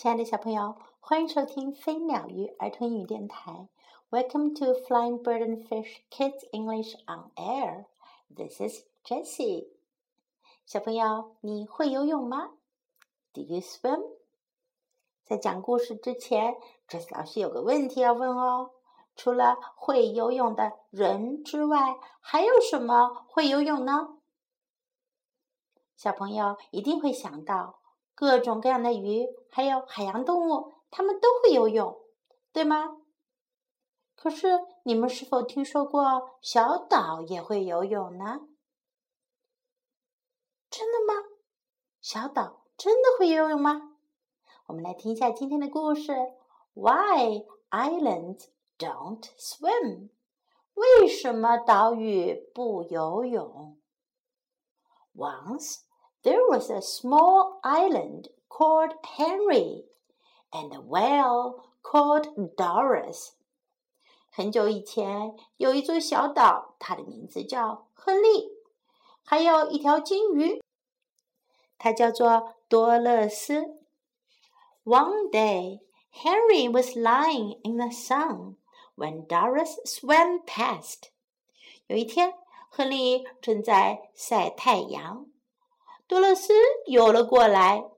亲爱的小朋友，欢迎收听飞鸟鱼儿童英语电台。Welcome to Flying Bird and Fish Kids English on Air. This is Jessie. 小朋友，你会游泳吗？Do you swim? 在讲故事之前，Jessie 老师有个问题要问哦。除了会游泳的人之外，还有什么会游泳呢？小朋友一定会想到。各种各样的鱼，还有海洋动物，它们都会游泳，对吗？可是你们是否听说过小岛也会游泳呢？真的吗？小岛真的会游泳吗？我们来听一下今天的故事：Why islands don't swim？为什么岛屿不游泳？Once there was a small island called Henry and a whale called Doris. 很久以前，有一座小岛，它的名字叫亨利，还有一条金鱼，它叫做多乐斯。One day, Henry was lying in the sun when Doris swam past. 有一天，亨利正在晒太阳。 多乐斯游了过来。"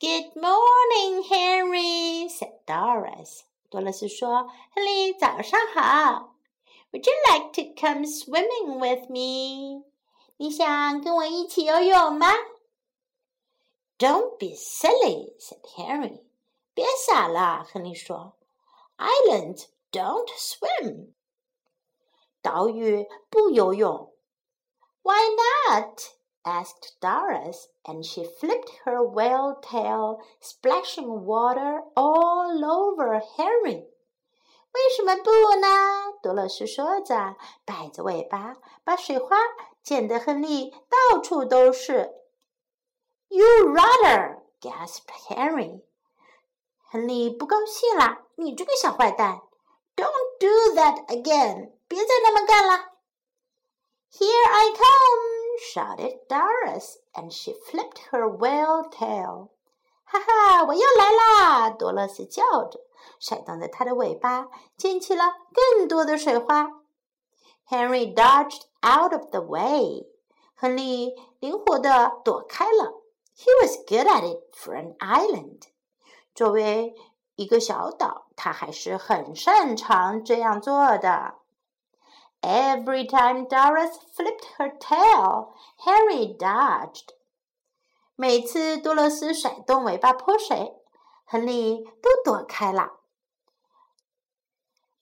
Good morning, Henry," said Doris. 多乐斯说：“亨利，早上好。Would you like to come swimming with me? 你想跟我一起游泳吗？"Don't be silly," said Henry. 别傻了，亨利说。"Islands don't swim." 岛屿不游泳。"Why not?" asked Doris, and she flipped her whale tail, splashing water all over Henry. 为什么不呢？多乐斯说着，摆着尾巴，把水花溅得亨利到处都是。You rather! gasped Henry. 亨利不高兴了，你这个小坏蛋！Don't do that again! 别再那么干了。Here I come! shouted Doris, and she flipped her whale tail. 哈哈，我又来啦！多乐斯叫着，甩动着它的尾巴，溅起了更多的水花。Henry dodged out of the way. 亨利灵活地躲开了。He was good at it for an island. 作为一个小岛，他还是很擅长这样做的。 Every time Doris flipped her tail, Harry dodged. 每次多乐斯甩动尾巴泼水，亨利都躲开了。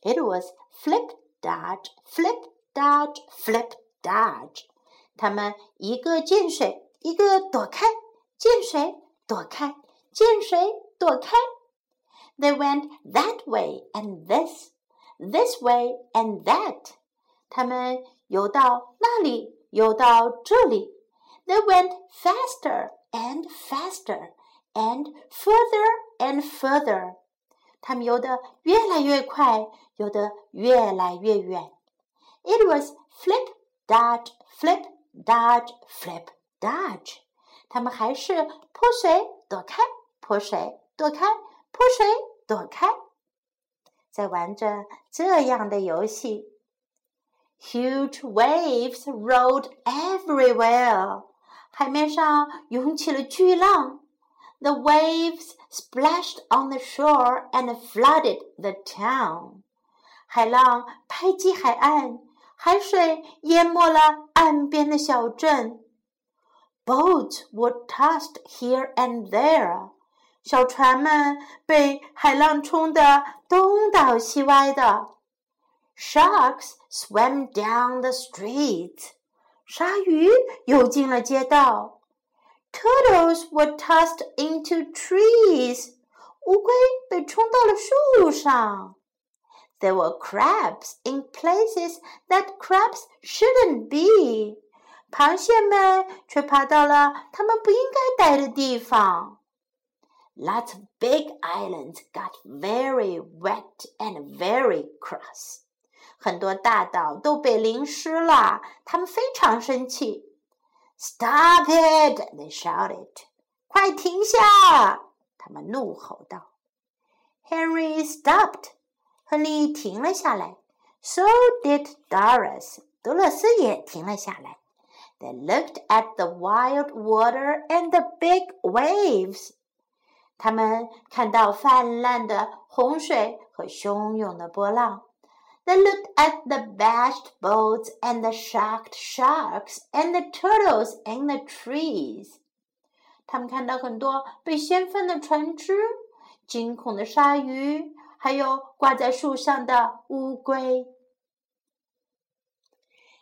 It was flip, dodge, flip, dodge, flip, dodge. 他们一个见水，一个躲开，见水躲开，见水躲开。They went that way and this, this way and that. 他们游到那里，游到这里。They went faster and faster and further and further。他们游得越来越快，游得越来越远。It was flip, dodge, flip, dodge, flip, dodge。他们还是泼水躲开，泼水躲开，泼水躲开，在玩着这样的游戏。Huge waves rolled everywhere. 海面上涌起了巨浪。The waves splashed on the shore and flooded the town. 海浪拍击海岸，海水淹没了岸边的小镇。Boats were tossed here and there. 小船们被海浪冲得东倒西歪的。 Sharks swam down the street. 鲨鱼游进了街道。Turtles were tossed into trees. 乌龟被冲到了树上。There were crabs in places that crabs shouldn't be. 螃蟹们却爬到了它们不应该待的地方。Lots of big islands got very wet and very cross. 很多大岛都被淋湿了，他们非常生气。Stop it! They shouted. 快停下！ 他们怒吼道。Henry stopped，亨利停了下来。So did Doris，德勒斯也停了下来。They looked at the wild water and the big waves。他们看到泛滥的洪水和汹涌的波浪。 They looked at the bashed boats and the shocked sharks and the turtles in the trees. 他们看到很多被掀翻的船只、惊恐的鲨鱼，还有挂在树上的乌龟。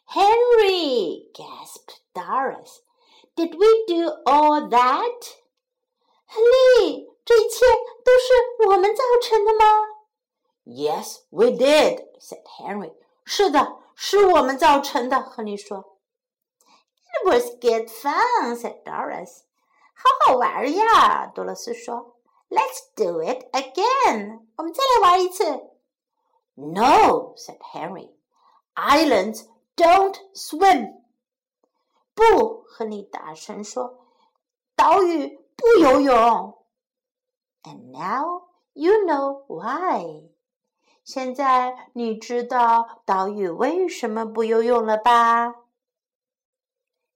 Henry gasped Doris. Did we do all that? 亨利，这一切都是我们造成的吗 ？Yes, we did," said Henry. 是的，是我们造成的。亨利说。It was good fun," said Doris. 好好玩呀，多萝斯说。Let's do it again. 我们再来玩一次。No, said Henry. Islands don't swim. 不，亨利大声说，岛屿不游泳。And now you know why. 现在你知道岛屿为什么不游泳了吧？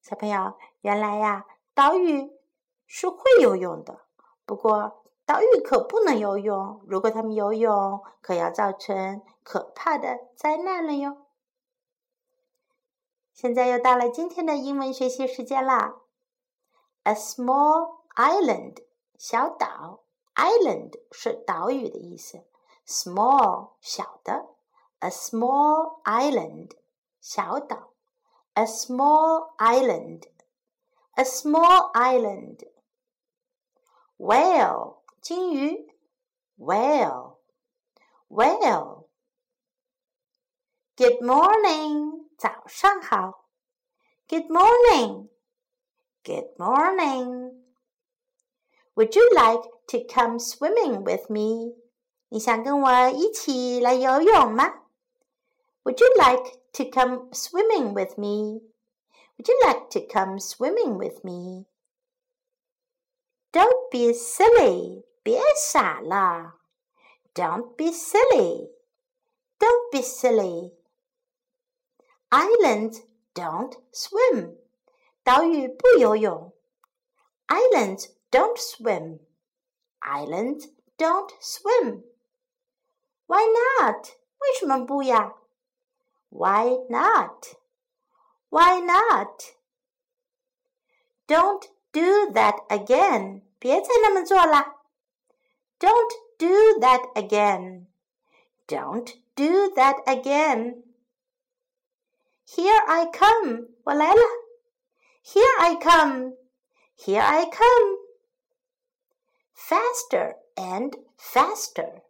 小朋友，原来呀，岛屿是会游泳的。不过，岛屿可不能游泳。如果它们游泳，可要造成可怕的灾难了哟。现在又到了今天的英文学习时间啦。A small island，小岛。Island 是岛屿的意思。Small 小的，a small island 小岛，a small island，a small island。Whale 金鱼，whale，whale。Good morning 早上好，Good morning，Good morning。would you like to come swimming with me? 你想跟我一起来游泳吗？Would you like to come swimming with me? Would you like to come swimming with me? Don't be silly. 别傻了。Don't be silly. Don't be silly. Islands don't swim. 岛屿不游泳。Islands don't swim. Islands don't swim. Why not? 为什么不呀？Why not? Why not? Don't do that again. 别再那么做了。Don't do that again. Don't do that again. Here I come. 我来了。Here I come. Here I come faster and faster，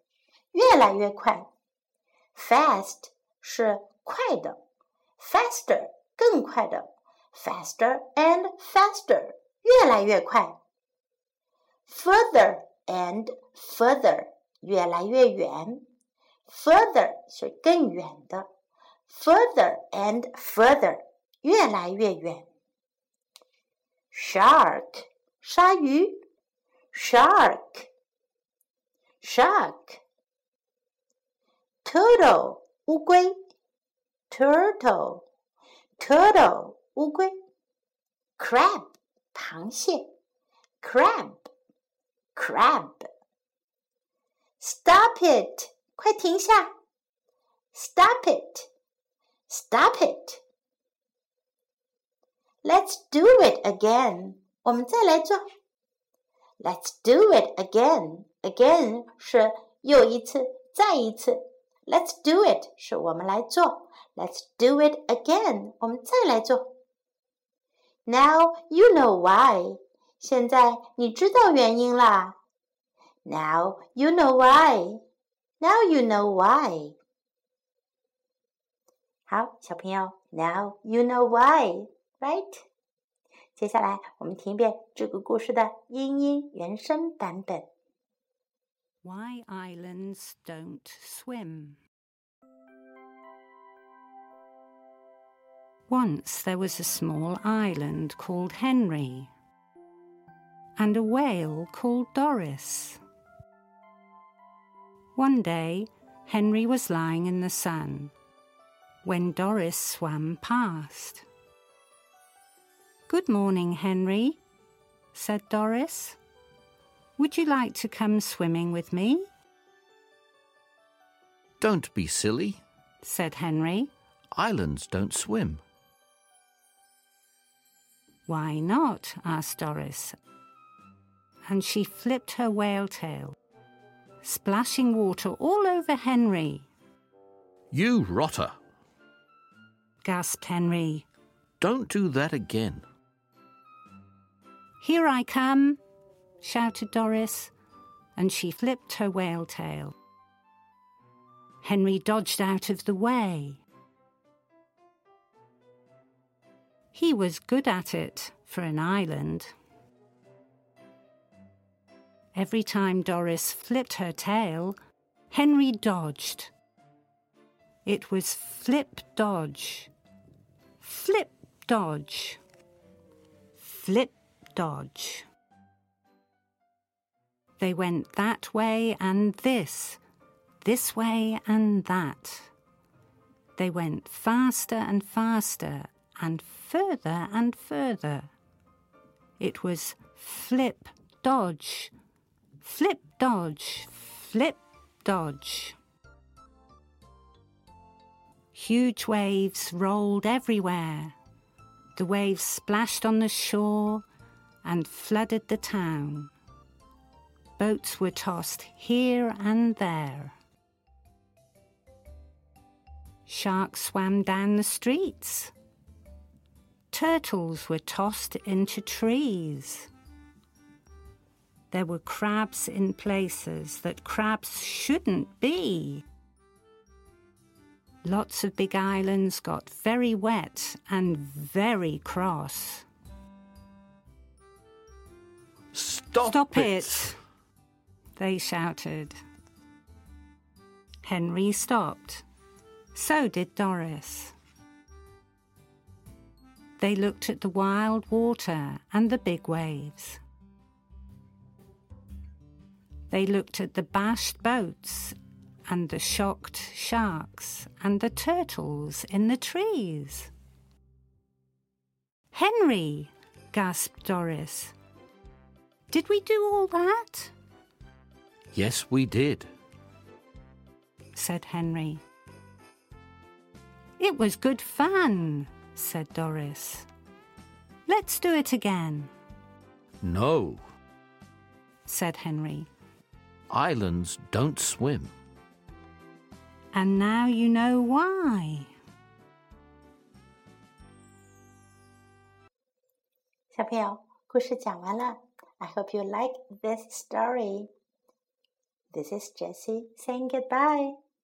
越来越快。Fast 是快的，faster 更快的，faster and faster 越来越快。Further and further 越来越远，further 是更远的，further and further 越来越远。Shark 鲨鱼。shark shark turtle 乌龟 turtle turtle 乌龟 crab 螃蟹 crab crab stop it 快停下 stop it stop it let's do it again 我们再来做 Let's do it again. Again 是又一次，再一次。 Let's do it 是我们来做。Let's do it again. 我们再来做。Now you know why. 现在你知道原因啦。Now you know why. Now you know why. 好，小朋友，Now you know why, right? 接下来，我们听一遍这个故事的英音原声版本。 Why islands don't swim. Once there was a small island called Henry. and a whale called Doris. One day, Henry was lying in the sun when Doris swam past. Good morning, Henry, said Doris. Would you like to come swimming with me? Don't be silly, said Henry. Islands don't swim. Why not? asked Doris. And she flipped her whale tail, splashing water all over Henry. You rotter! gasped Henry. Don't do that again. Here I come, shouted Doris, and she flipped her whale tail. Henry dodged out of the way. He was good at it for an island. Every time Doris flipped her tail, Henry dodged. It was flip dodge, flip dodge, flip dodge. They went that way and this, this way and that. They went faster and faster and further and further. It was flip, dodge, flip, dodge, flip, dodge. Huge waves rolled everywhere. The waves splashed on the shore and flooded the town. Boats were tossed here and there. Sharks swam down the streets. Turtles were tossed into trees. There were crabs in places that crabs shouldn't be. Lots of big islands got very wet and very cross. Stop, Stop it! They shouted. Henry stopped. So did Doris. They looked at the wild water and the big waves. They looked at the bashed boats and the shocked sharks and the turtles in the trees. Henry, gasped Doris. Did we do all that? Yes, we did. said Henry. It was good fun, said Doris. Let's do it again, No, said Henry. islands don't swim. And now you know why. 小朋友，故事讲完了。I hope you like this story. This is Jessie saying goodbye.